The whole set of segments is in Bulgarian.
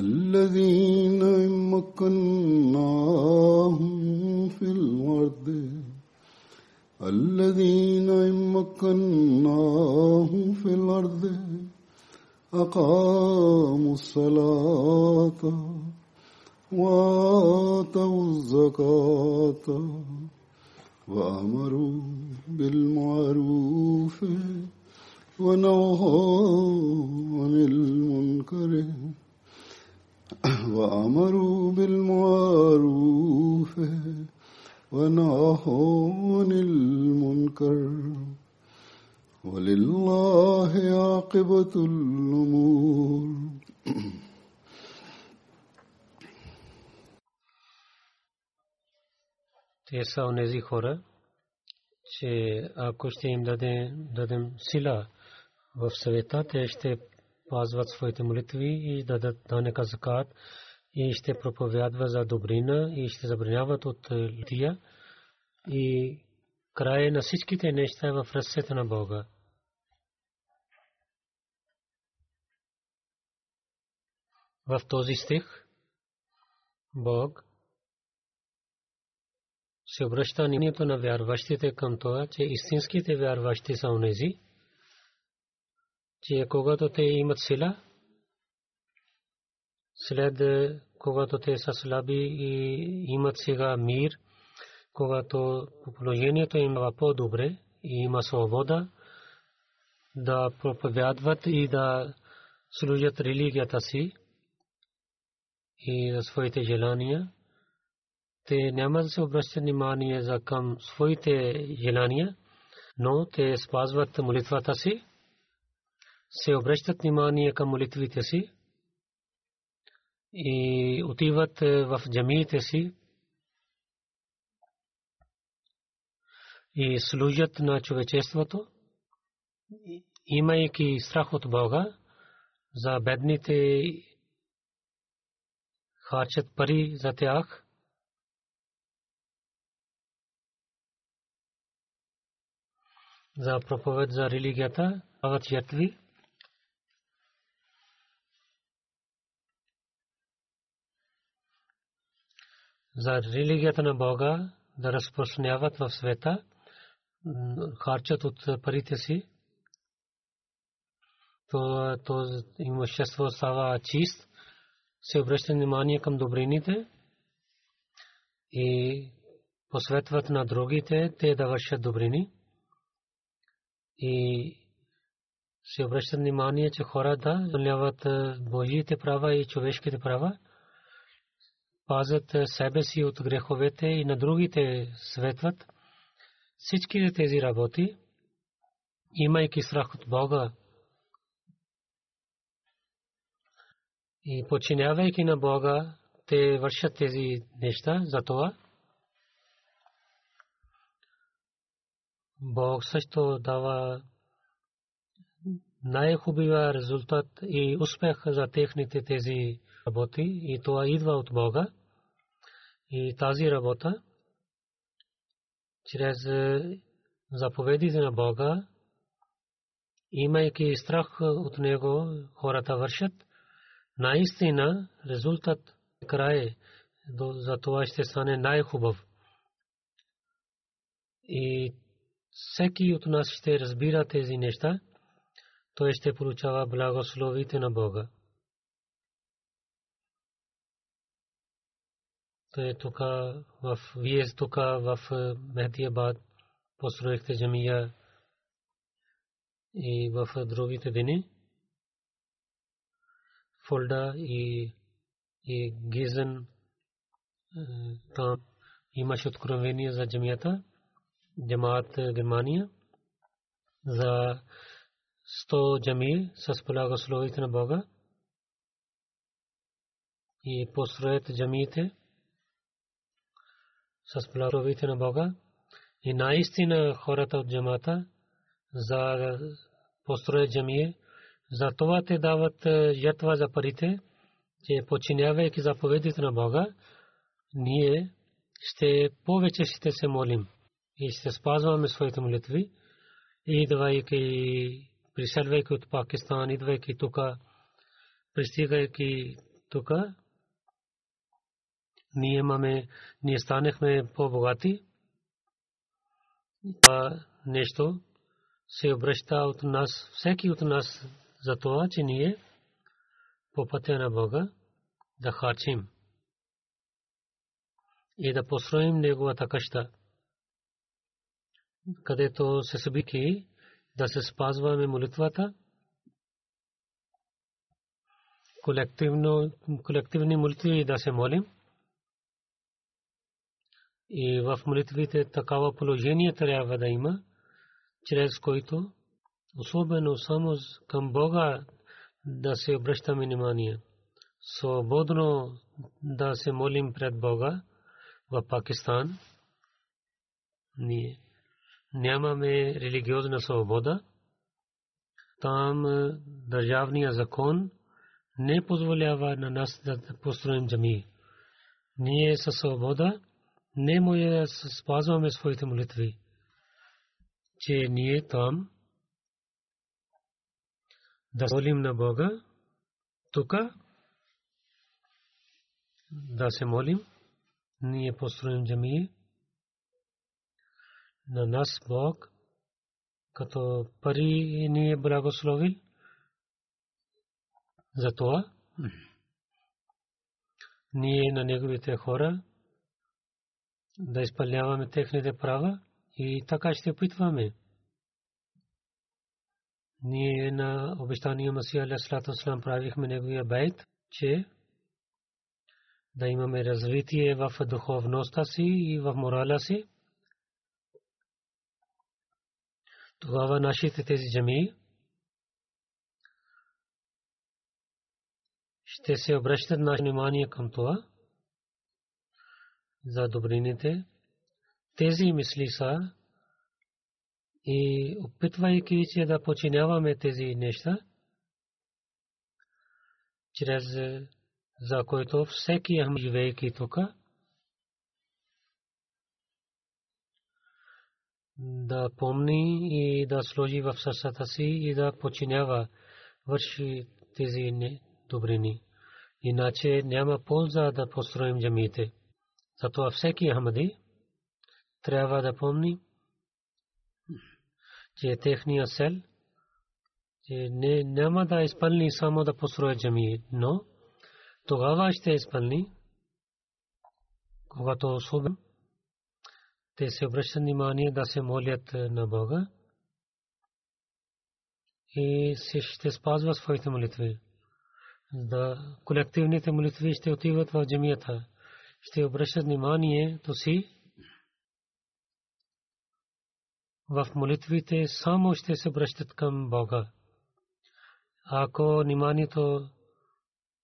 الذين مكناهم في الأرض الذين مكناهم في الأرض أقاموا الصلاة وآتوا الزكاة وأمروا بالمعروف ونهوا عن المنكر. وأمروا بالمعروف ونهوا عن المنكر ولله عاقبة الأمور Те са онези хора, че ако ще им дадем, дадем сила в съвета, те ще пазват своите молитви и дадат данека закат и ще проповядват за добрина и ще забраняват от лития и край на всичките неща е в ръцете на Бога. В този стих Бог се обръща вниманието на вярващите към това, че истинските вярващи са онези, че когато те имат сила, след когато те са слаби и имат сега мир, когато положението им е по-добре и има свобода, да проповядват и да служат религията си и своите желания, те няма да се обръщат внимание за към своите желания, но те спазват молитвата си, се обръщат внимание към молитвите си и отиват в джамиите си и служат на човечеството, имайки страх от Бога за бедните харчат пари за тях. За проповед за религията, дават ятви. За религията на Бога да разпространяват в света, харчат от парите си, то, то имущество става чист се обръща внимание към добрините и посветват на другите те да вършат добрини. И се обръща внимание, че хората заляват Божиите права и човешките права, пазят себе си от греховете и на другите светват. Всички тези работи, имайки страх от Бога и починявайки на Бога, те вършат тези неща, затова Бог също дава най-хубава резултат и успех за техните тези работи и това идва от Бога. И тази работа, чрез заповедите на Бога, имайки страх от Него, хората вършат, наистина резултат край за това ще стане най-хубав. И всеки от нас ще разбира тези неща, той ще получава благословите на Бога. Той тук в вие тук в Мехдиабад построихте джамия и в другите дни. Фолда и и Гизен там имаше откровение за джамията, джамаат Германия, за 100 джами с благословите на Бога и построят джамиите с благословите на Бога. И наистина хората от джамата за построят джамие, за това те дават жертва за парите, че починявайки заповедите на Бога, ние ще повече ще се молим и ще спазваме своите молитви, идвайки, приселвайки от Пакистан, идвайки тук, пристигайки тук, ние имаме, ние станахме по-богати. Това нещо се обръща от нас, всеки от нас за това, че ние по пътя на Бога да харчим и да построим неговата къща, където се събики да се спазваме молитвата, колективни молитви да се молим. И в молитвите такава положение трябва да има, чрез който особено само към Бога да се обръщаме внимание. Свободно да се молим пред Бога в Пакистан. Ние нямаме религиозна свобода. Там държавния закон не позволява на нас да построим джами. Ние със свобода не може да спазваме своите молитви, че ние там да молим на Бога, тук да се молим, ние построим джамии, на нас Бог, като пари ни е благословил, за това. Ние на неговите хора да изпълняваме техните права и така ще опитваме. Ние на обещания Масия Алясалату Слам правихме неговия байт, че да имаме развитие в духовността си и в морала си. Тогава нашите тези джами ще се обръщат наше внимание към това за добрините. Тези мисли са и опитвайки се да починяваме тези неща, чрез за който всеки ахм живейки тук, да помни и да сложи в сърцата си и да починява, върши тези добрини. Иначе няма полза да построим джамиите. Затова всеки Ахмади трябва да помни, че техния сел че не, няма да изпълни само да построи джами, но тогава ще изпълни, когато особено те се обръщат внимание да се молят на Бога и се ще спазва своите молитви. Да колективните молитви ще отиват в джамията, ще обръщат вниманието си в молитвите само ще се връщат към Бога. Ако вниманието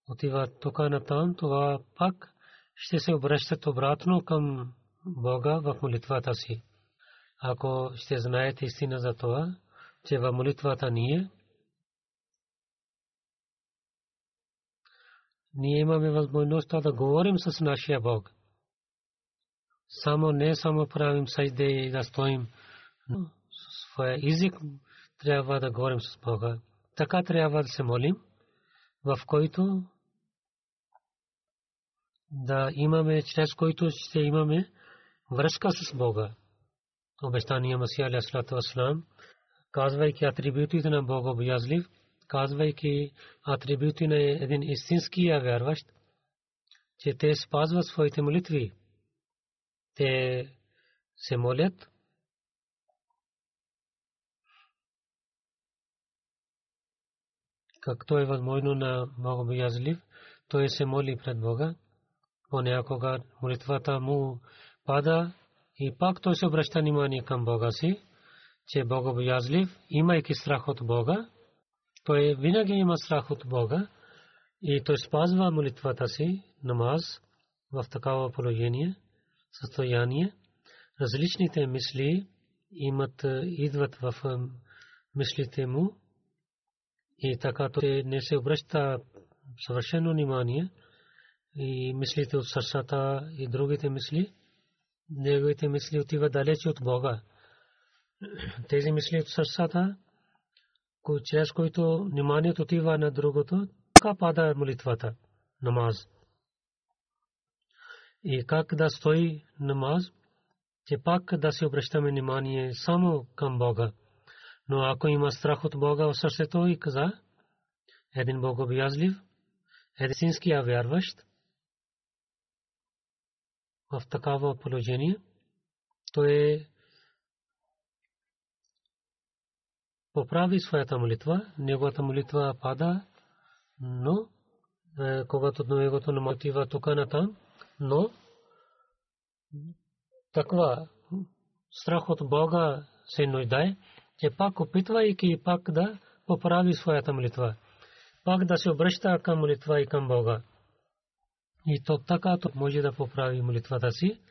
отива тук на там, това пак ще се обръщат обратно към Бога в молитвата си. Ако ще знаете истина за това, че в молитвата ние, ние имаме възможността да говорим с нашия Бог. само не само правим сайде и да стоим, но своя език трябва да говорим с Бога. Така трябва да се молим, в който да имаме, чрез който ще имаме връзка с Бога. Обещания Масия Алясалату Аслам, казвайки атрибутите на Бога обязлив, казвайки атрибути на един истински вярващ, че те спазват своите молитви. Те се молят както е възможно на Богобоязлив, той се моли пред Бога. Понякога молитвата му пада и пак той се обръща внимание към Бога си, че Богобоязлив, имайки страх от Бога, той винаги има страх от Бога и той спазва молитвата си, намаз, в такава положение, състояние. Различните мисли имат, идват в мислите му и така той не се обръща съвършено внимание и мислите от сърцата и другите мисли, неговите мисли отиват далече от Бога. Тези мисли от сърцата, чрез които вниманието отива на другото, така пада молитвата, намаз. И как да стои намаз, че пак да се обръщаме внимание само към Бога. Но ако има страх от Бога в сърцето и каза, един богобязлив, единския вярващ, в такава положение, то е поправи своята молитва, неговата молитва пада, но е, когато неговото намотива тук на там, но таква страх от Бога се нуждае, че пак опитвайки пак да поправи своята молитва, пак да се обръща към молитва и към Бога. И то така то може да поправи молитвата си.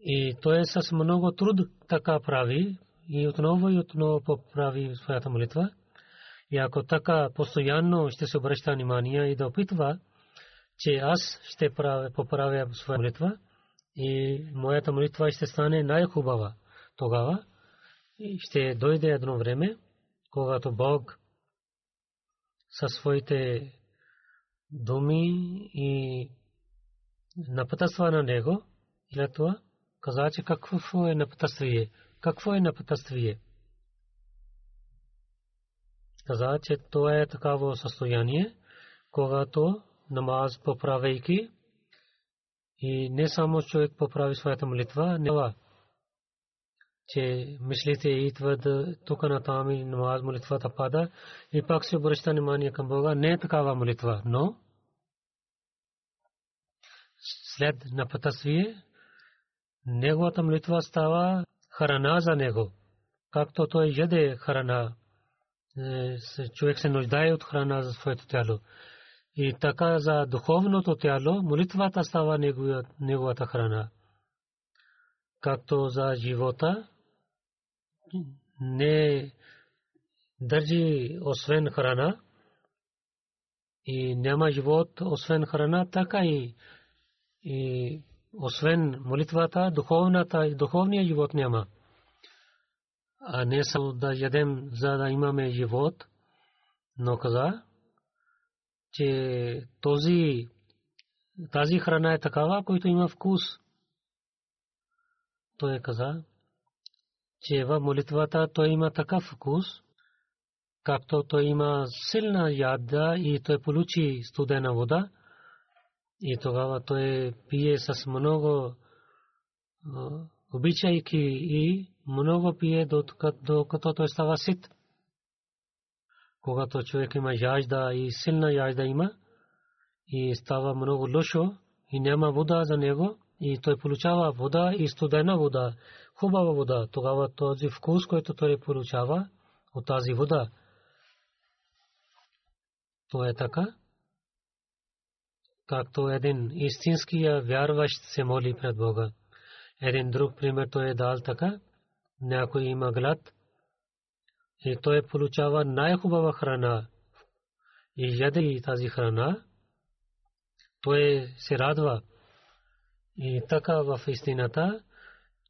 И то е с много труд така прави и отново и отново поправи своята молитва. И ако така постоянно ще се обръща внимание и да опитва, че аз ще поправя своя молитва и моята молитва ще стане най-хубава, тогава ще дойде едно време, когато Бог със своите думи и напътства на него, след това каза, че какво е напътствие, какво е напътствие. Каза, че това е такава състояние, когато намаз поправяйки и не само човек поправи своята молитва, не че мислите идват тук на там и намаз молитвата пада и пак се обръща внимание към Бога. Не е такава молитва, но след напътствие неговата молитва става харана за него. Както той яде харана, е, човек се нуждае от храна за своето тяло. И така за духовното тяло молитвата става неговата храна. Както за живота не държи освен храна и няма живот освен храна, така и, и освен молитвата, духовната и духовния живот няма. А не само да ядем, за да имаме живот, но каза, че този, тази храна е такава, която има вкус. Той каза, че в молитвата той има такъв вкус, както той има силна яда и той получи студена вода, и тогава той пие с много обичайки и много пие докато той става сит. Когато човек има яжда и силна яжда има и става много лошо и няма вода за него и той получава вода и студена вода хубава вода, тогава този вкус, който той получава от тази вода, то е така, както един истинския вярващ се моли пред Бога. Един друг пример той е дал така, някой има глад и той получава най-хубава храна и яде и тази храна, той се радва И така в истината,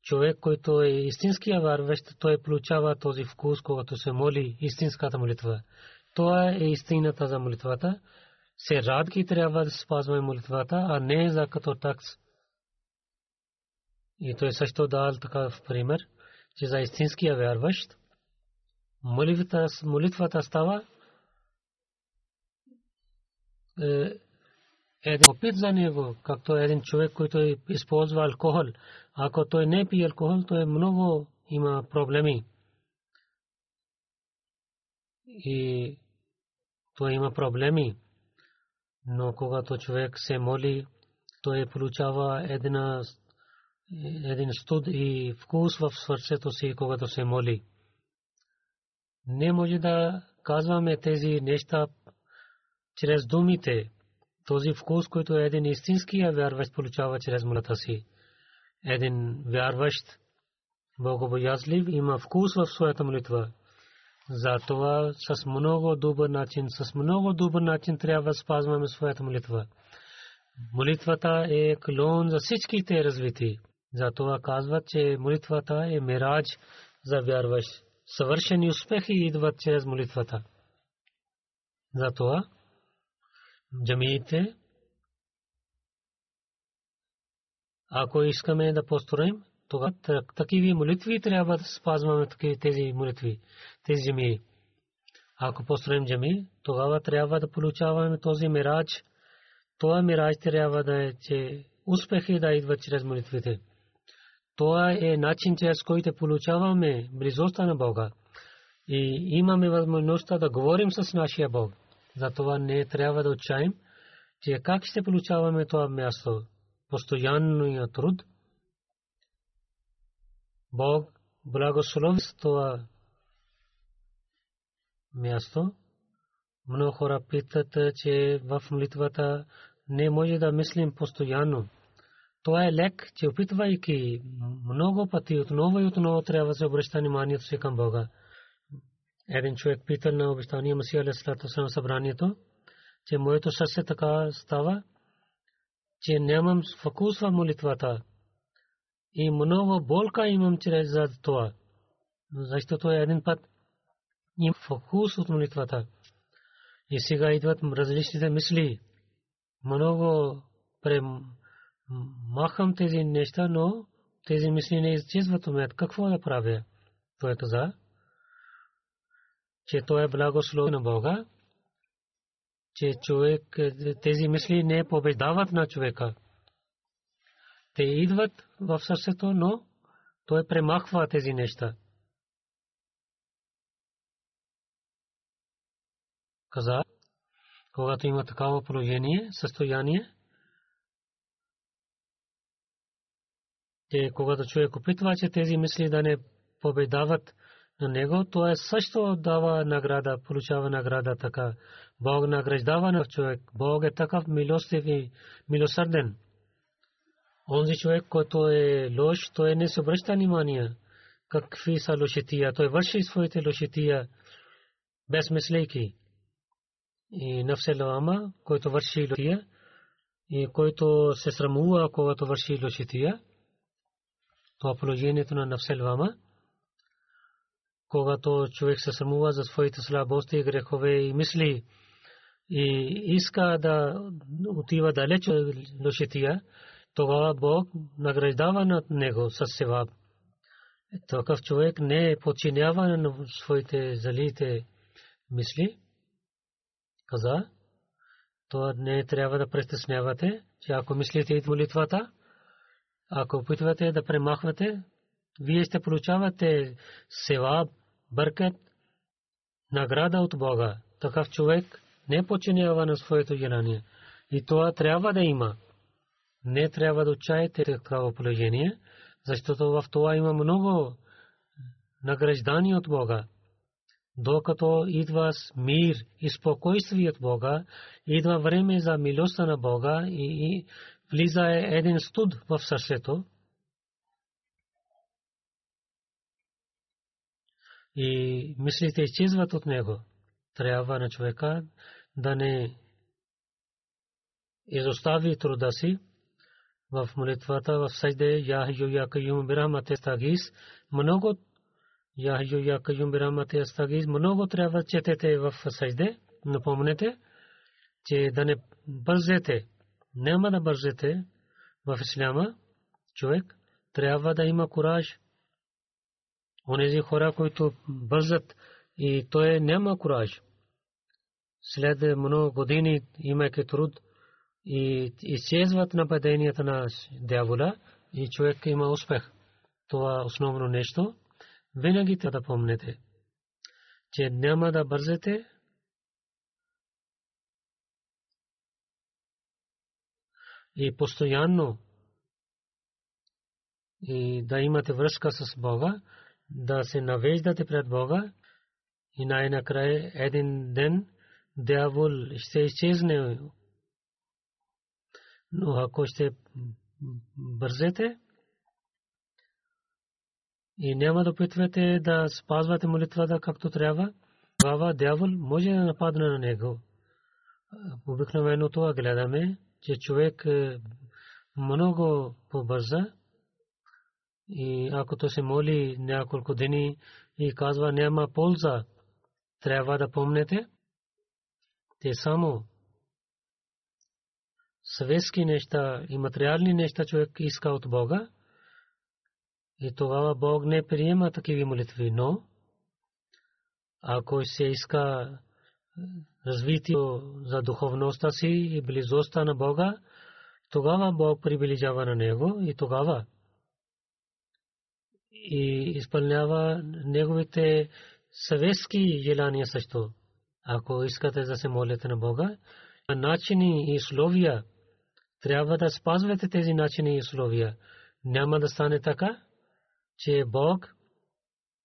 човек, който е истинския вярващ, той получава този вкус, когато се моли истинската молитва. Това е истината за молитвата. Се радки трябва да спазваме молитвата, а не за като такс. И той също дал такъв пример, че за истинския вярващ молитвата, молитвата става е, един опит за него, както един човек, който е използва алкохол. Ако той не пие алкохол, той много има проблеми. И той има проблеми. Но когато човек се моли, той получава една, един студ и вкус в сърцето си, когато се моли. Не може да казваме тези неща чрез думите, този вкус, който е един истинския вярващ получава чрез молата си. Един вярващ, богобоязлив, има вкус в своята молитва. Затова с много добър начин, с много добър начин трябва да спазваме своята молитва. Молитвата е клон за всичките развити. Затова казват, че молитвата е мирадж за вярващ. Съвършени успехи идват чрез молитвата. Затова джамиите, ако искаме да построим, тогава такива молитви трябва да спазваме тези молитви, тези джамии. Ако построим джами, тогава трябва да получаваме този мирадж. Това мирадж трябва да е, че успехи да идват чрез молитвите. Това е начин, чрез който получаваме близостта на Бога. И имаме възможността да говорим с нашия Бог. Затова не трябва да отчаем, че как ще получаваме това място. Постоянния труд. Бог благослови с това място. Много хора питат, че в молитвата не може да мислим постоянно. Това е лек, че опитвайки много пъти отново и отново трябва да се обръща вниманието си към Бога един човек питал на обещания Масия Алесалата на събранието, че моето сърце така става, че нямам фокус в молитвата. И много болка имам чрез за това. Защото един път им фокус от молитвата. И сега идват различните мисли. Много премахам тези неща, но тези мисли не изчезват от мен. Какво да правя? Той каза че то е благословен на Бога, че човек, тези мисли не побеждават на човека. Те идват в сърцето, но той премахва тези неща. Каза, когато има такава положение, състояние, че когато човек опитва, че тези мисли да не победават на него, то е също дава награда, получава награда така. Бог награждава на човек. Бог е такъв милостив и милосърден. Онзи човек, който е лош, той не се обръща внимание какви са лошития. Той върши своите лошития без мислейки. И навсе лама, който върши лошития, и който се срамува, когато върши лошития, това положението на навсе когато човек се срамува за своите слабости, грехове и мисли и иска да отива далеч от лошития, тогава Бог награждава над него с севаб. Такъв човек не подчинява на своите залите мисли. Каза, това не трябва да престеснявате, че ако мислите и молитвата, ако опитвате да премахвате, вие ще получавате севаб бъркат, награда от Бога. Такъв човек не починява на своето желание. И това трябва да има. Не трябва да отчаяте такава положение, защото в това има много награждани от Бога. Докато идва мир и спокойствие от Бога, идва време за милостта на Бога и влиза един студ в сърцето, и мислите изчезват от него. Трябва на човека да не изостави труда си, в молитвата в сажде я хайю я кайюм много я хайю я кайюм много трябва четете в сажде напомнете че да не бързете няма да бързете в исляма човек трябва да има кураж. Онези хора които бързат и той няма кураж. След много години имайки труд и изчезват нападенията на дявола и човек има успех. Това основно нещо. Винаги трябва да помнете, че няма да бързете и постоянно и да имате връзка с Бога, да се навеждате пред Бога и най-накрая един ден дявол ще изчезне но ако ще бързете и няма да опитвате да спазвате молитвата както трябва, тогава дявол може да нападне на него. Обикновено това гледаме, че човек е, много побърза и ако то се моли няколко дни и казва няма полза, трябва да помнете, те само светски неща и материални неща човек иска от Бога, и тогава Бог не приема такива молитви, но ако се иска развитие за духовността си и близостта на Бога, тогава Бог приближава на него и тогава и изпълнява неговите съветски желания също. Ако искате да се молите на Бога, начини и условия трябва да спазвате тези начини и условия. Няма да стане така, че Бог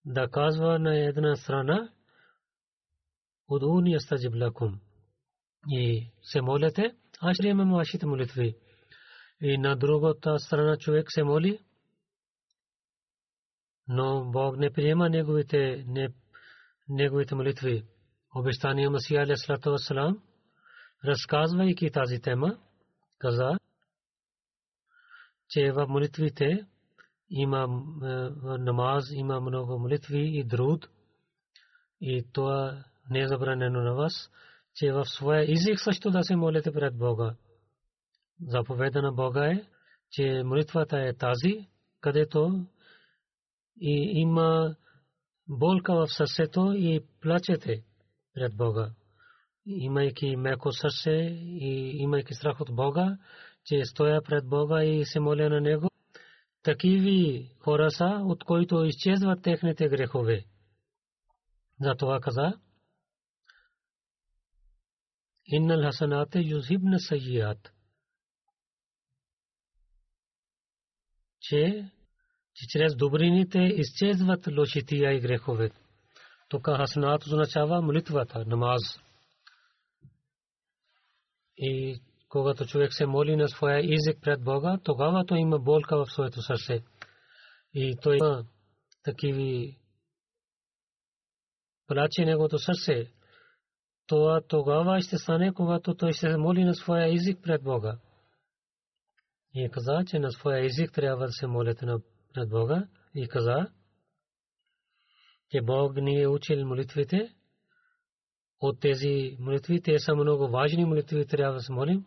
да казва на една страна Удуни астаджиб лакум. И се молете, аз ще имам вашите молитви. И на другата страна човек се моли, но Бог не приема неговите, не, неговите молитви. Обещания Масия Алейхиссалату Вассалам, разказвайки тази тема, каза, че в молитвите има е, намаз, има много молитви и друд. И това не е забранено на вас, че в своя език също да се молите пред Бога. Заповеда на Бога е, че молитвата е тази, където и има болка в сърцето и плачете пред Бога имайки меко сърце и имайки страх от Бога, че стоя пред Бога и се моля на Него, такиви хора са, от които изчезват техните грехове. Затова каза, Иннал хасанате юзибна сайят. Че, че чрез добрините изчезват лошития и грехове. Тук хасанат означава молитвата, намаз. И когато човек се моли на своя език пред Бога, тогава той има болка в своето сърце. И той има такиви плаче неговото сърце. Това тогава ще стане, когато той се моли на своя език пред Бога. И каза, че на своя език трябва да се молите пред Бога. И каза, че Бог ни е учил молитвите, от тези молитви. Те са много важни молитви, трябва да се молим.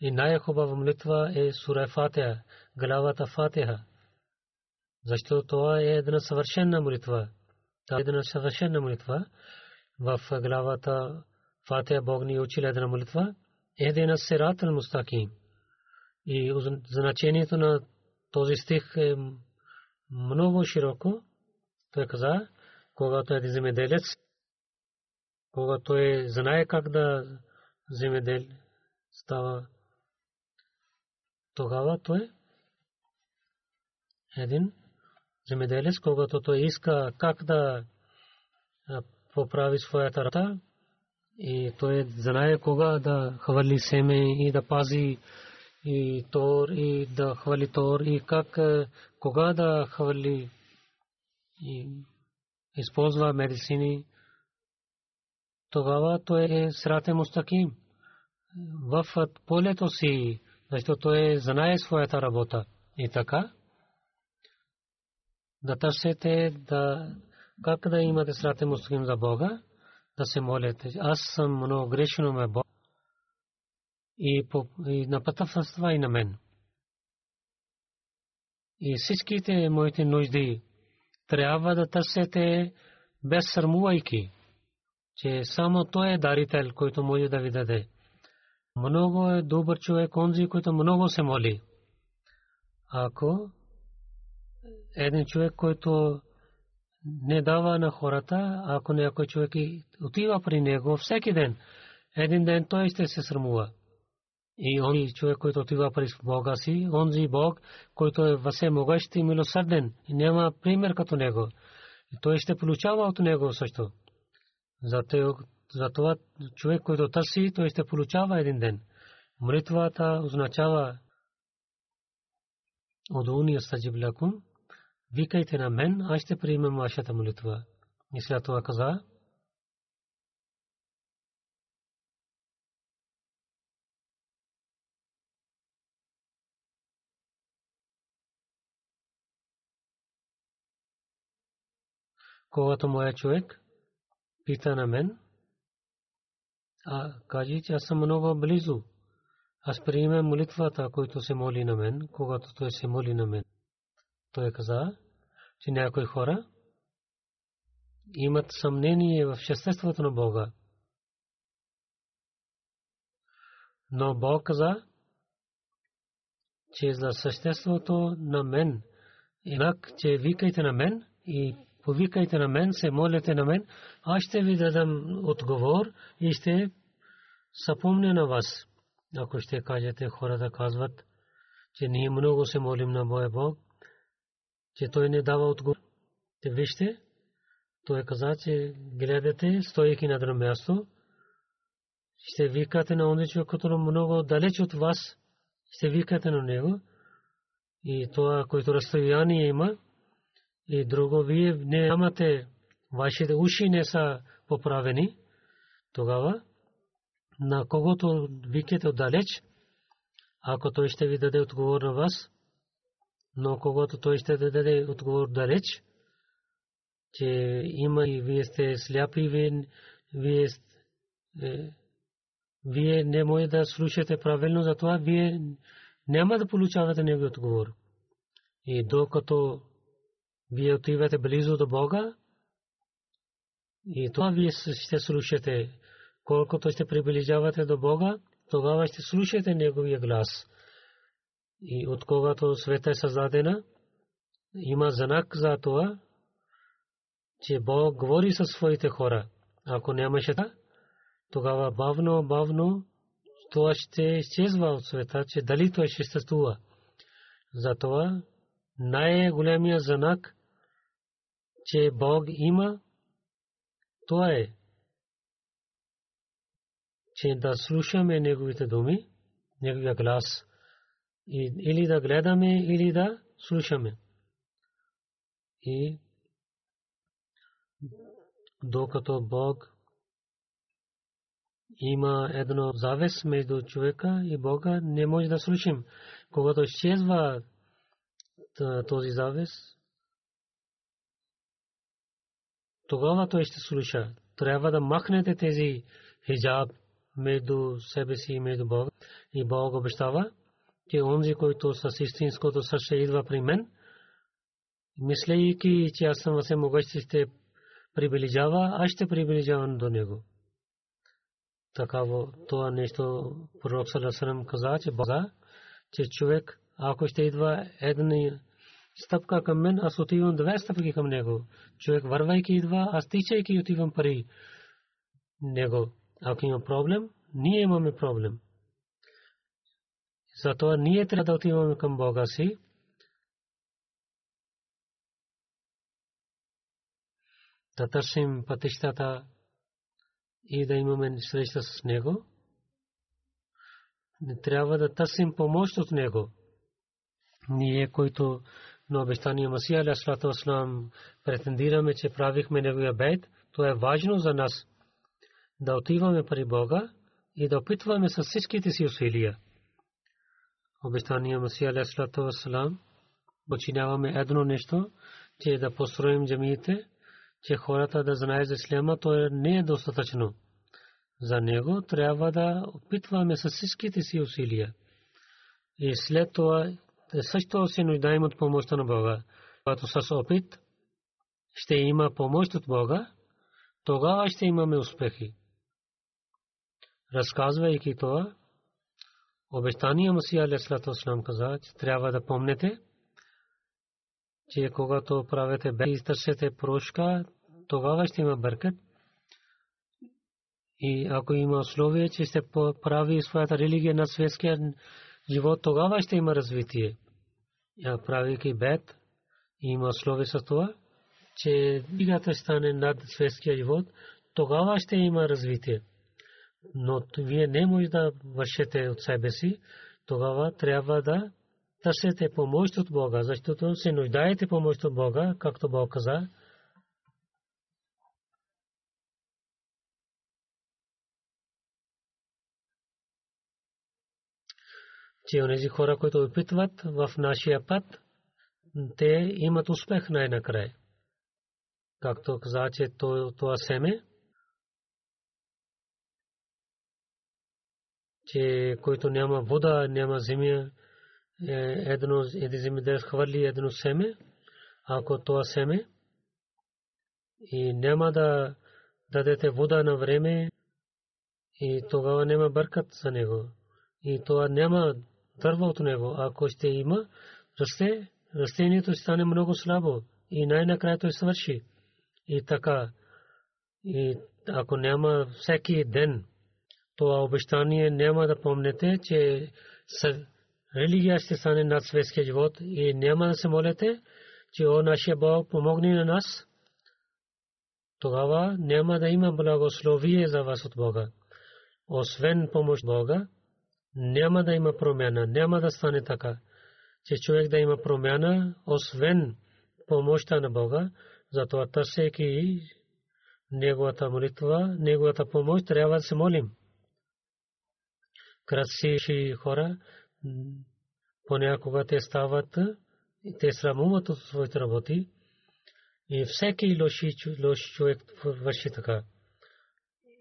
И най-хубава молитва е Сура Фатиха, главата Фатиха. Защото това е една съвършена молитва. Това е една съвършена молитва. В главата Фатиха Бог ни учил една молитва. Едена сират ал мустаким. И значението на този стих е много широко. Той каза, когато е земеделец, когато той знае как да земедел става, тогава той един земеделец, когато той иска как да поправи своята рата и той знае кога да хвърли семе и да пази и тор и да хвали тор и как кога да хвърли и използва медицини тогава той е срате мустаким. В полето си защото той знае своята работа. И така, да търсите да как да имате срате муслим за Бога, да се молите. Аз съм много грешно ме Бог и, по, и напътъвства и на мен. И всичките моите нужди трябва да търсите без сърмувайки, че само той е дарител, който може да ви даде. Много е добър човек, онзи, който много се моли. Ако един човек, който не дава на хората, ако някой човек отива при него всеки ден, един ден той ще се срамува. И онзи човек, който отива при Бога си, онзи Бог, който е всемогъщ и милосърден, и няма пример като него. И той ще получава от него също. Затова човек, който търси, той ще получава един ден. Молитвата означава Удуни стаджиб лакум. Викайте на мен, аз ще приемам вашата молитва. И след това каза, когато моя човек пита на мен, а каже, че аз съм много близо. Аз приемам молитвата, който се моли на мен, когато той се моли на мен. Той каза, че някои хора имат съмнение в съществото на Бога. Но Бог каза, че за съществото на мен, инак, че викайте на мен и повикайте на мен, се молите на мен, аз ще ви дадам отговор и ще съпомня на вас. Ако ще кажете, хората казват, че ние много се молим на Боя Бог, че той не дава отговор. Те вижте, той каза, че гледате, стоейки на друго място, ще викате на онзи човек, който много далеч от вас, ще викате на него. И това, което разстояние има, и друго, вие нямате, вашите уши не са поправени, тогава на когото викате отдалеч, ако той ще ви даде отговор на вас, но когато той ще даде отговор далеч, че има и вие сте сляпи, вие, вие, е, вие не може да слушате правилно, затова вие няма да получавате негови отговор. И докато вие отивате близо до Бога, и това вие ще слушате. Колкото ще приближавате до Бога, тогава ще слушате Неговия глас. И от когато света е създадена, има знак за това, че Бог говори със своите хора. Ако нямаше това, тогава бавно, бавно това ще изчезва от света, че дали той ще съществува. Затова най-големия знак, че Бог има, това е, че да слушаме Неговите думи, Неговия глас – или да гледаме, или да слушаме. И докато Бог има едно завес между човека и Бога, не може да слушам. Когато изчезва този завес, тогава той ще слуша. Трябва да махнете тези хиджаб между себе си и между Бога. И Бог обещава, че онзи, който с истинското сърце идва при мен, мислейки, че аз съм се могъщ ще приближава, аз ще приближавам до него. Такаво това нещо пророк Саласарам каза, че Бога, че човек, ако ще идва една стъпка към мен, аз отивам две стъпки към него. Човек вървайки идва, аз тичайки отивам пари него. Ако има проблем, ние имаме проблем. Затова ние трябва да отиваме към Бога си. Да търсим пътищата и да имаме среща с Него. Не трябва да търсим помощ от Него. Ние, които на обещания Масия Алясалату Аслам претендираме, че правихме Неговия бейт, то е важно за нас да отиваме при Бога и да опитваме с всичките си усилия обещания Масия алейхиссалату вассалам починяваме едно нещо, че да построим джамиите, че хората да знаят за исляма, то не е достатъчно. За него трябва да опитваме с всичките си усилия. И след това също се нуждаем от помощта на Бога. Когато с опит ще има помощ от Бога, тогава ще имаме успехи. Разказвайки това, обещания Масия Алейхиссалату Вассалам каза, че трябва да помнете, че когато правите бе и търсите прошка, тогава ще има бъркът. И ако има условие, че ще прави своята религия на светския живот, тогава ще има развитие. Правейки бед, има условие с това, че дигата стане над светския живот, тогава ще има развитие. Но вие не може да вършите от себе си, тогава трябва да търсите помощ от Бога, защото се нуждаете помощ от Бога, както Бог каза. Че онези хора, които опитват в нашия път, те имат успех най-накрая. Както каза, че това семе, че който няма вода, няма земя, е, едно един земеделец хвърли едно семе, ако това семе и няма да дадете вода на време и тогава няма бъркат за него. И това няма дърва от него. Ако ще има, расте, растението стане много слабо и най-накрая той свърши. И така, и ако няма всеки ден това обещание, няма да помнете, че религия ще стане над светския живот и няма да се молите, че о нашия Бог помогни на нас, тогава няма да има благословие за вас от Бога. Освен помощ Бога, няма да има промяна, няма да стане така, че човек да има промяна, освен помощта на Бога, затова търсейки неговата молитва, неговата помощ, трябва да се молим. Красивши хора, понякога те стават и те срамуват от своите работи и всеки лош човек върши така.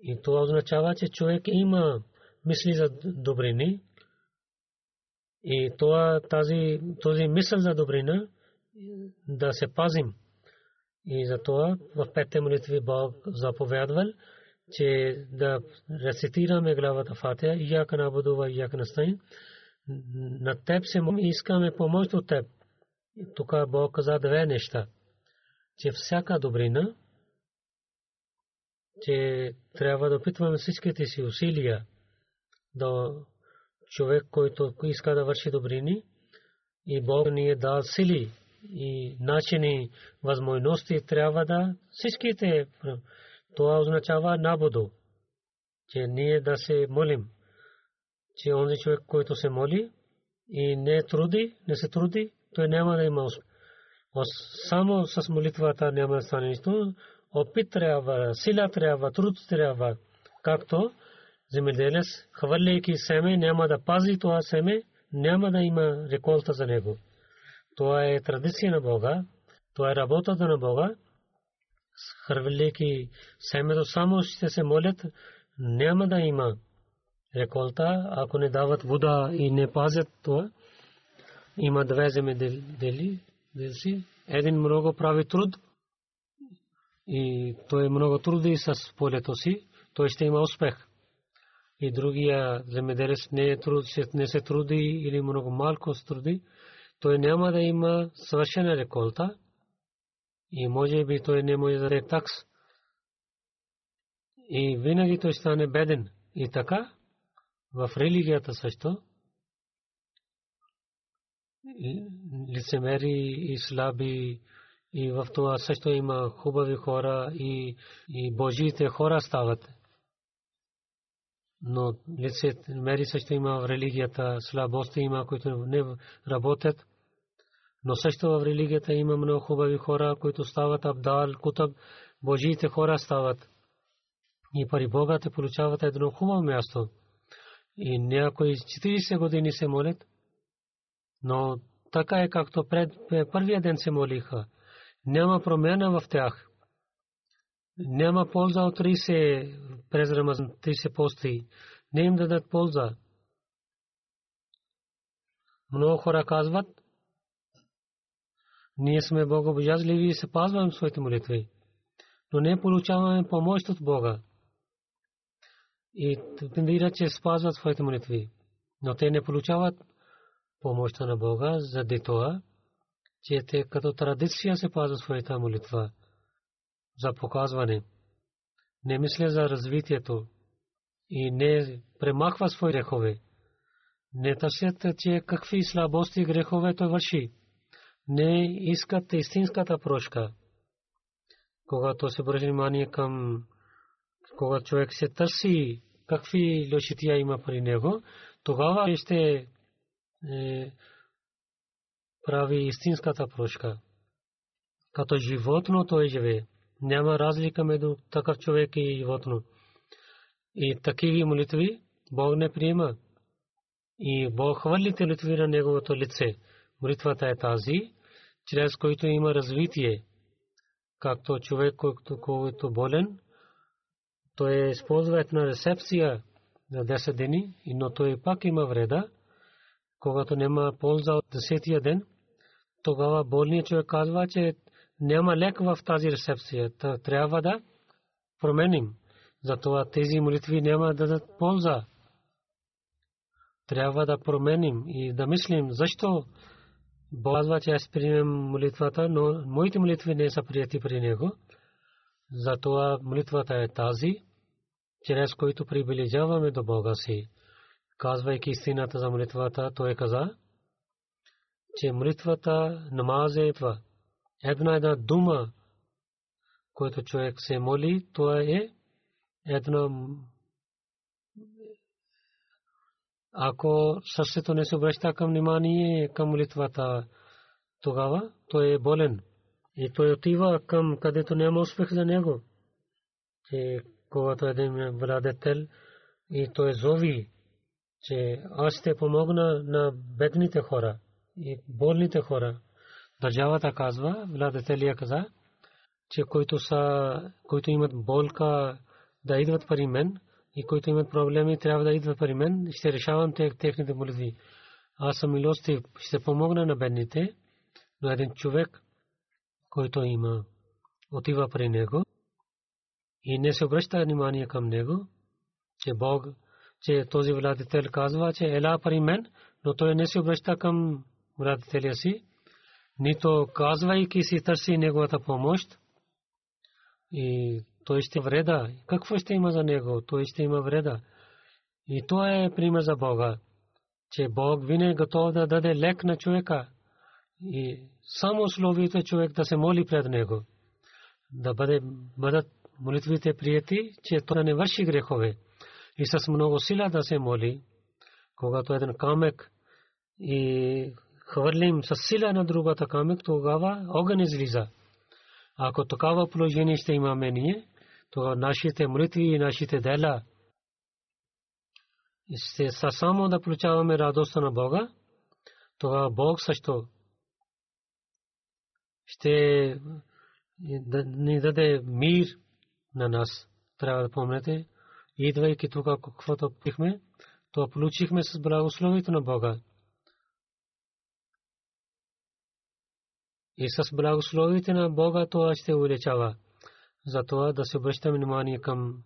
И това означава, че човек има мисли за добрини и това, тази, този мисъл за добрина да се пазим. И затова в петте молитви Бог заповядвал, че да рецитираме главата Фатия, Ияка на Будува, Ияка на Стайн. На теб се искаме помощ от теб. Тук Бог каза две неща. Че всяка добрина, че трябва да опитваме всичките си усилия да човек, който иска да върши добрини и Бог ни е дал сили и начини, възможности, трябва да всичките. Това означава набудо, че ние да се молим, че онзи човек, който се моли и не труди, не се труди, той няма да има успех. Само с молитвата няма да стане нищо. Опит трябва, сила трябва, труд трябва, както земеделец, хвърляйки семе, няма да пази това семе, няма да има реколта за него. Това е традиция на Бога, това е работата на Бога. Хвърляйки семето само ще се молят, няма да има реколта, ако не дават вода и не пазят това. Има две земедели, един много прави труд и той много труди с полето си, той ще има успех и другия земеделец не, е труд, не се труди или много малко се труди, той няма да има съвършена реколта и може би той не може да даде такс. И винаги той стане беден. И така, в религията също, лицемери и слаби, и в това също има хубави хора и, и Божиите хора стават но лице мери също има в религията, слабости има, които не работят. Но също в религията има много хубави хора, които стават абдал, кутаб, Божиите хора стават. И пари Бога те получават едно хубаво място. И някои 40 години се молят Но така е както пред първия ден се молиха. Няма промяна в тях. Няма полза от 30 през Рамазан, 30 пости. Не им дадат полза. Много хора казват, ние сме богобоязливи и се пазваме своите молитви, но не получаваме помощ от Бога. И тендират, че спазват своите молитви, но те не получават помощта на Бога заради това, че те като традиция се пазват своята молитва за показване. Не мисля за развитието и не премахва свои грехове. Не търсят, че какви слабости грехове той върши. Не искат истинската прошка. Когато се обръща внимание към когато човек се търси какви лошития има при него, тогава ще е, прави истинската прошка. Като животно той живее. Няма разлика между такъв човек и животно. И такива молитви Бог не приема. И Бог хвалите молитви на Неговото лице. Молитвата е тази, чрез който има развитие. Както човек, който е болен, той използва една рецепция за 10 дни, но той пак има вреда. Когато няма полза от 10 ден, тогава болният човек казва, че няма лек в тази рецепция. Трябва да променим. Затова тези молитви няма да дадат полза. Трябва да променим и да мислим защо Бог че аз приемам молитвата, но моите молитви не са прияти при Него. Затова молитвата е тази, чрез който приближаваме до Бога си. Казвайки истината за молитвата, той каза, че молитвата намаз е това. Една една дума, който човек се моли, това е една ако сърцето не се обръща към внимание към молитвата, тогава той е болен. И той отива към където няма успех за него. И когато един владетел и той зови, че аз ще помогна на бедните хора и болните хора. Държавата казва, владетелия каза, че които, са, които имат болка да идват при мен и които имат проблеми трябва да идват при мен, ще решавам техните молитви. Аз съм милостив, ще помогна на бедните, но един човек, който има, отива при него и не се обръща внимание към него, че Бог, че този владетел казва, че ела при мен, но той не се обръща към владетеля си, нито казвайки си търси неговата помощ, и той ще вреда. Какво ще има за него? Той ще има вреда. И това е пример за Бога, че Бог винаги е готов да даде лек на човека. И само условието човек да се моли пред него. Да бъде, бъдат молитвите прияти, че той не върши грехове. И с много сила да се моли, когато един камък и хвърлим с сила на другата камък, тогава огън излиза. Ако такава положение ще имаме ние, то нашите молитви и нашите дела ще са само да получаваме радостта на Бога, тогава Бог също ще ни даде мир на нас. Трябва да помнете, идвайки тук, каквото пихме, то получихме с благословието на Бога. И с благословите на Бога това ще увеличава. Затова да се обръщаме внимание към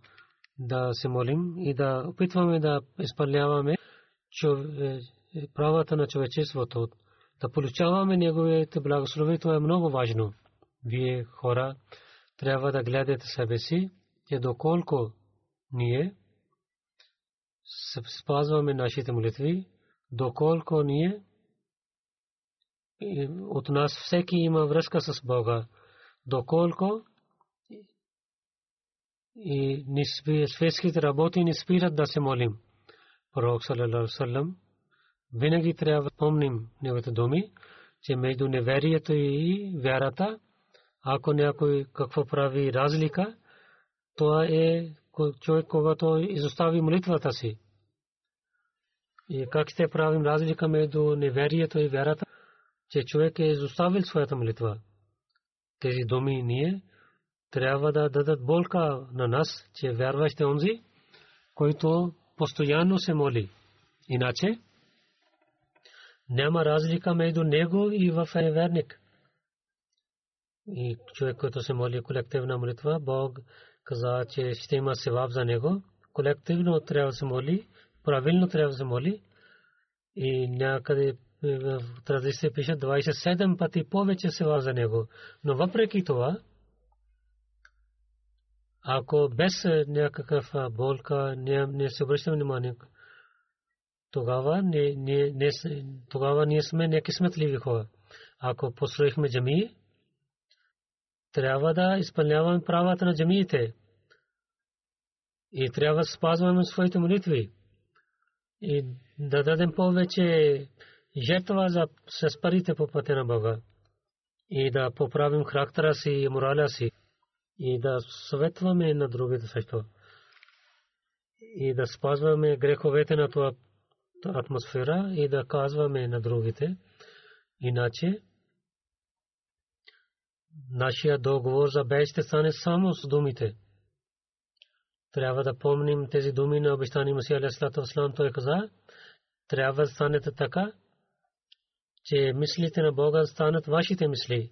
да се молим и да опитваме да изпълняваме правата на човечеството. Да получаваме неговите благослови, това е много важно. Вие хора трябва да гледате себе си, че доколко ние спазваме нашите молитви, доколко ние от нас всеки има връзка с Бога, доколко и светските работи ни спират да се молим. Пророк саллалаху винаги трябва да помним неговите думи, че между неверието и вярата, ако някой какво прави разлика, това е човек, когато изостави молитвата си. И как ще правим разлика между неверието и вярата, че човек е изоставил своята молитва. Тези думи ние трябва да дадат болка на нас, че вярващ е онзи, който постоянно се моли. Иначе няма разлика между него и в неверник. И човек, който се моли колективна молитва, Бог каза, че ще има севаб за него. Колективно трябва да се моли, правилно трябва да се моли. И някъде в традиция пише 27 пъти повече севаб за него. Но въпреки това, ако без някакъв болка не, не се обръщаме внимание, тогава, не, не, не, тогава ние сме некисметливи хора. Ако построихме джамии, трябва да изпълняваме правата на джамиите. И трябва да спазваме своите молитви. И да дадем повече жертва за с парите по пътя на Бога. И да поправим характера си и мораля си. И да съветваме на другите също. И да спазваме греховете на това атмосфера и да казваме на другите. Иначе нашия договор за бей ще стане само с думите. Трябва да помним тези думи на обещани Масия Алейхиссалату Васлам. Той каза, трябва да станете така, че мислите на Бога станат вашите мисли.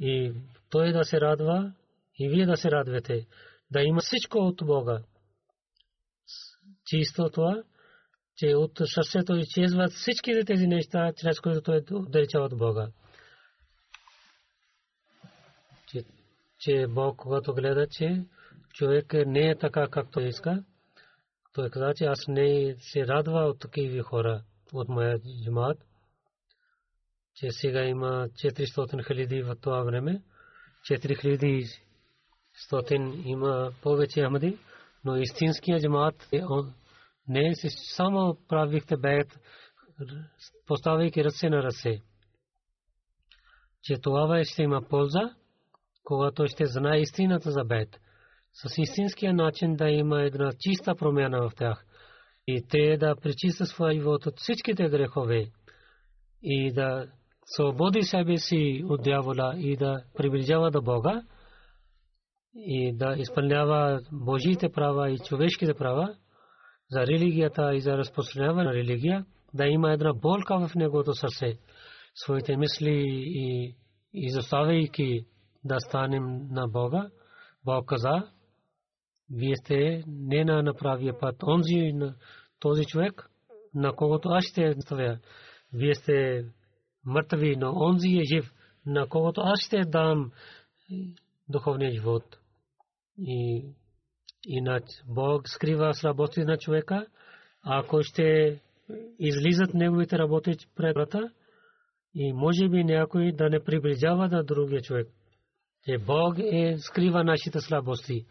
И той да се радва, и вие да се радвате. Да има всичко от Бога. Чисто това, че от сърцето изчезват всички тези неща, чрез които той отдалечава от Бога. Че, че Бог, когато гледа, че човек не е така, както иска, той каза, че аз не се радва от такива хора от моя джамат, че сега има 400 хиляди в това време, 4100 има повече Ахмади, но истинския джамат е не си само правихте бед, поставяйки ръце на ръце. Че това ще има полза, когато ще знае истината за бед. С истинския начин да има една чиста промяна в тях. И те да пречистят своя живот от всичките грехове. И да свободи себе си от дявола и да приближава до Бога. И да изпълнява Божиите права и човешките права за религията и за разпространяване на религия, да има една болка в неговото сърце, своите мисли и изоставяйки да станем на Бога. Бог каза, вие сте не на направия път, онзи този човек, на когото аз ще ставя. Вие сте мъртви, но онзи е жив, на когото аз ще дам духовния живот. И Иначе Бог скрива слабости на човека, ако ще излизат неговите работи пред врата и може би някой да не приближава до другия човек. Че Бог е скрива нашите слабости.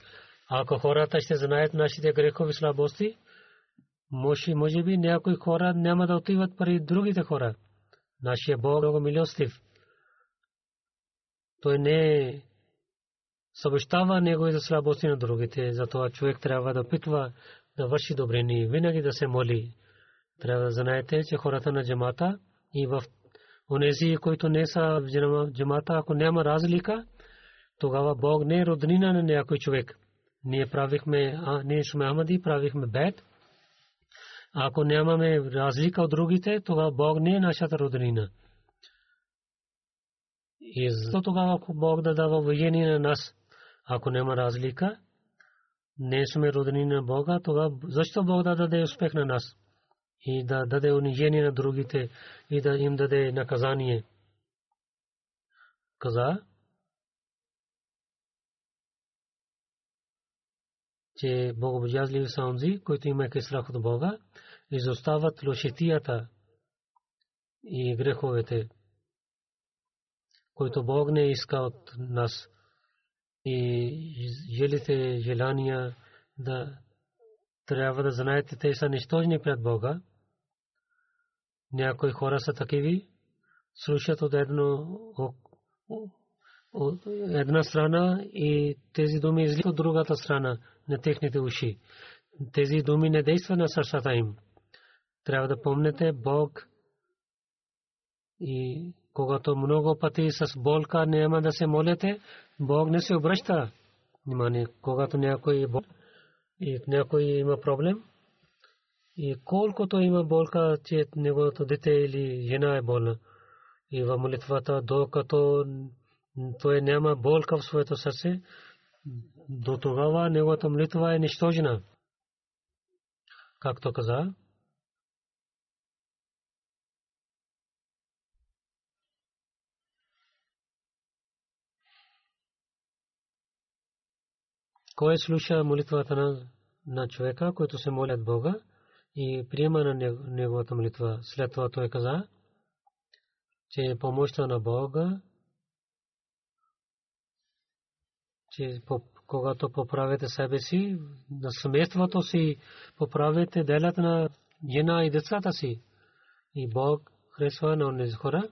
Ако хората ще знаят нашите грехови слабости, може, може би някои хора няма да отиват при другите хора. Нашия Бог е много милостив. Той не съобщава неговите слабости на другите. Затова човек трябва да питва да върши добрини, винаги да се моли. Трябва да знаете, че хората на джамата и в онези, които не са в джамата, ако няма разлика, тогава Бог не е роднина на някой човек. Ние правихме, ние сме правихме бед. Ако нямаме разлика от другите, тогава Бог не е нашата роднина. И за тогава Бог да дава воение на нас. Ако няма разлика, не сме родени на Бога, тогава защо Бог да даде успех на нас и да даде унижение на другите и да им даде наказание? Каза, че богобоязливи са онзи, които имайки страх от Бога, изостават лошитията и греховете, които Бог не иска от нас и желите желания да трябва да знаете, те са нищожни пред Бога. Някои хора са такиви, слушат от едно от една страна и тези думи излизат от другата страна на техните уши. Тези думи не действат на сърцата им. трябва да помните Бог и когато много пъти с болка няма да се молите, Бог не се обръща. Внимание, когато някой и някой има проблем, и колкото има болка, че неговото дете или жена е болна. И в молитвата, докато той няма болка в своето сърце, до тогава неговата молитва е нищожена. Както каза, кой слуша молитвата на, на човека, който се моли от Бога и приема на неговата молитва. След това той каза, че помощта на Бога, че когато поправите себе си, на семейството си, поправите делата на жена и децата си. И Бог харесва на тези хора,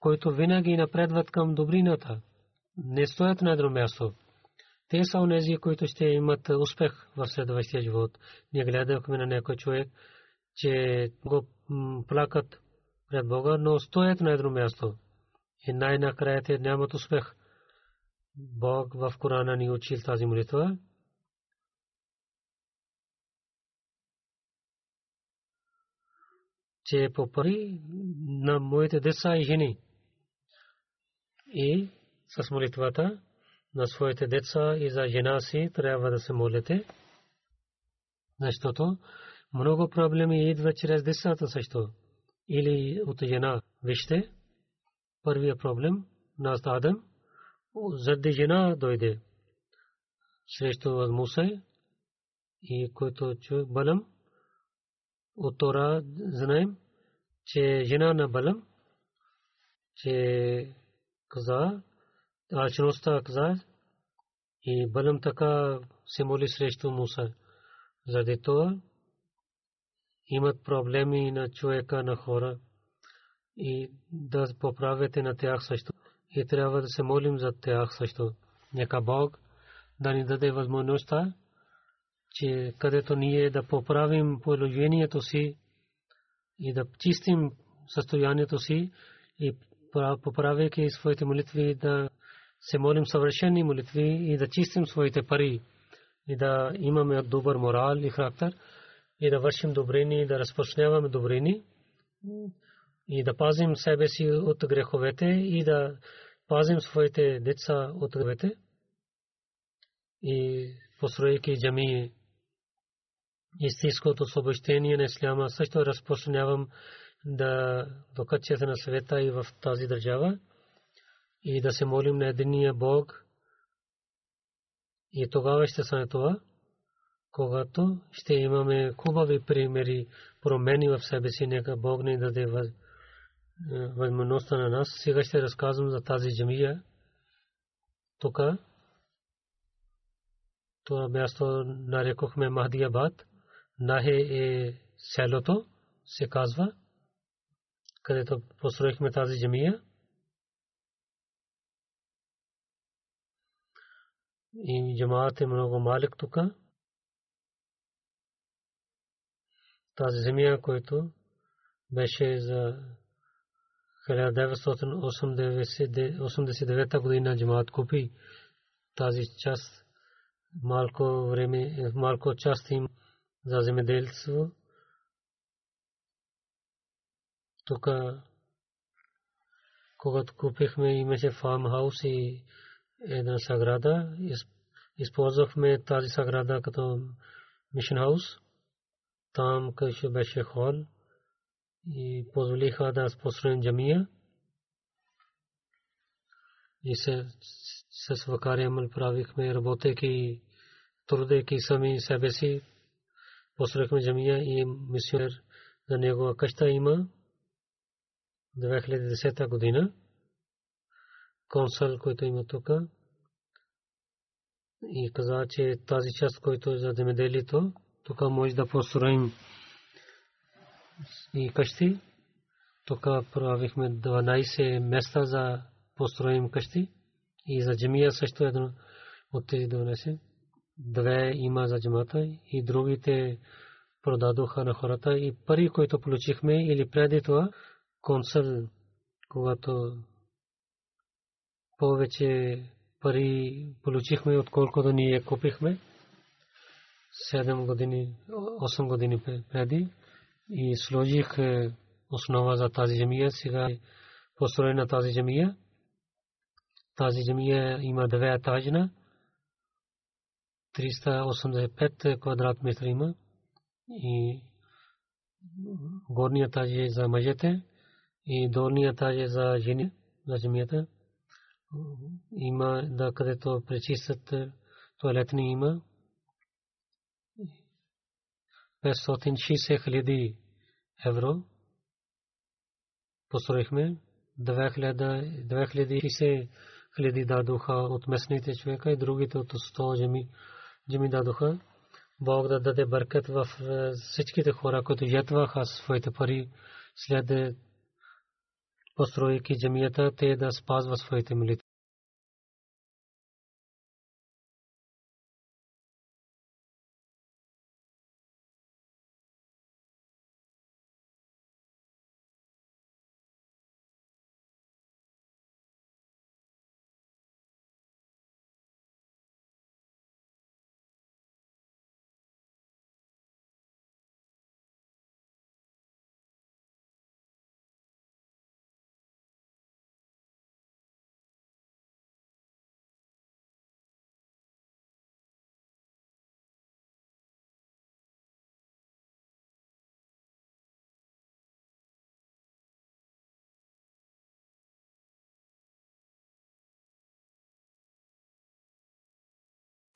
които винаги напредват към добрината. Не стоят на едно място. Те са онези, които ще имат успех в следващия живот. Ние гледахме на някой човек, че го плакат пред Бога, но стоят на едно място. И най-накрая те нямат успех. Бог в Корана ни учил тази молитва. че по пари на моите деца и жени. И с молитвата на своите деца и за жена си трябва да се молите, защото много проблеми идват чрез децата също. Или от жена. Вижте, първия проблем на Адам, заради жена дойде срещу Муса и който човек Балам, от Тора знаем, че жена на Балам, че каза, алчността каза и Балам така се моли срещу Муса. Заради това имат проблеми на човека, на хора и да поправите на тях също. И трябва да се молим за тях също. Нека Бог да ни даде възможността, че където ние да поправим положението си и да чистим състоянието си и поправяйки своите молитви да се молим съвършени молитви и да чистим своите пари и да имаме добър морал и характер и да вършим добрини, да разпространяваме добрини и да пазим себе си от греховете и да пазим своите деца от греховете. И постройки джамии истинското освобождение на исляма също разпространявам да докачете на света и в тази държава и да се молим на единия Бог. И тогава ще стане това когато ще имаме хубави примери, промени в себе си, нека Бог ни даде е, възможността на нас. Сега ще разказвам за тази джамия. Тук това място нарекохме Махдиябад. Нахе е селото, се казва, където построихме тази джамия. И джамаат е много малък тук. тази земя, който беше за 1989 година джамаат купи тази част малко време, малко част им за земеделство. Тук, когато купихме, имаше фармхаус и една саграда. Използвахме тази саграда като мишен хаус там където беше хол и позволиха да построим джамия. И с вакари амал правихме работейки трудейки сами себе си построихме джамия и мисионер за него къща има. 2010 година. Консул, който има тук и каза, че тази част, който е за земеделието, тук може да построим и къщи. Тук правихме 12 места за построим къщи и за джамия също едно от тези 12. Две има за джамата и другите продадоха на хората и пари, които получихме или преди това консул, когато повече пари получихме, отколкото ние купихме. 7 години, 8 години преди и сложих е, основа за тази джамия. Сега е построена тази джамия. Тази джамия има две етажна. 385 квадрат метра има и горния етаж е за мъжете и долния етаж е за жени за джамията. Има да където пречистят е, туалетни има 560 хиляди евро построихме. 2060 хиляди дадоха от местните човека и другите от 100 жеми, жеми дадоха. Бог да даде бъркат в е, всичките хора, които ятваха своите пари след постройки джамията, те да спазват своите молитви.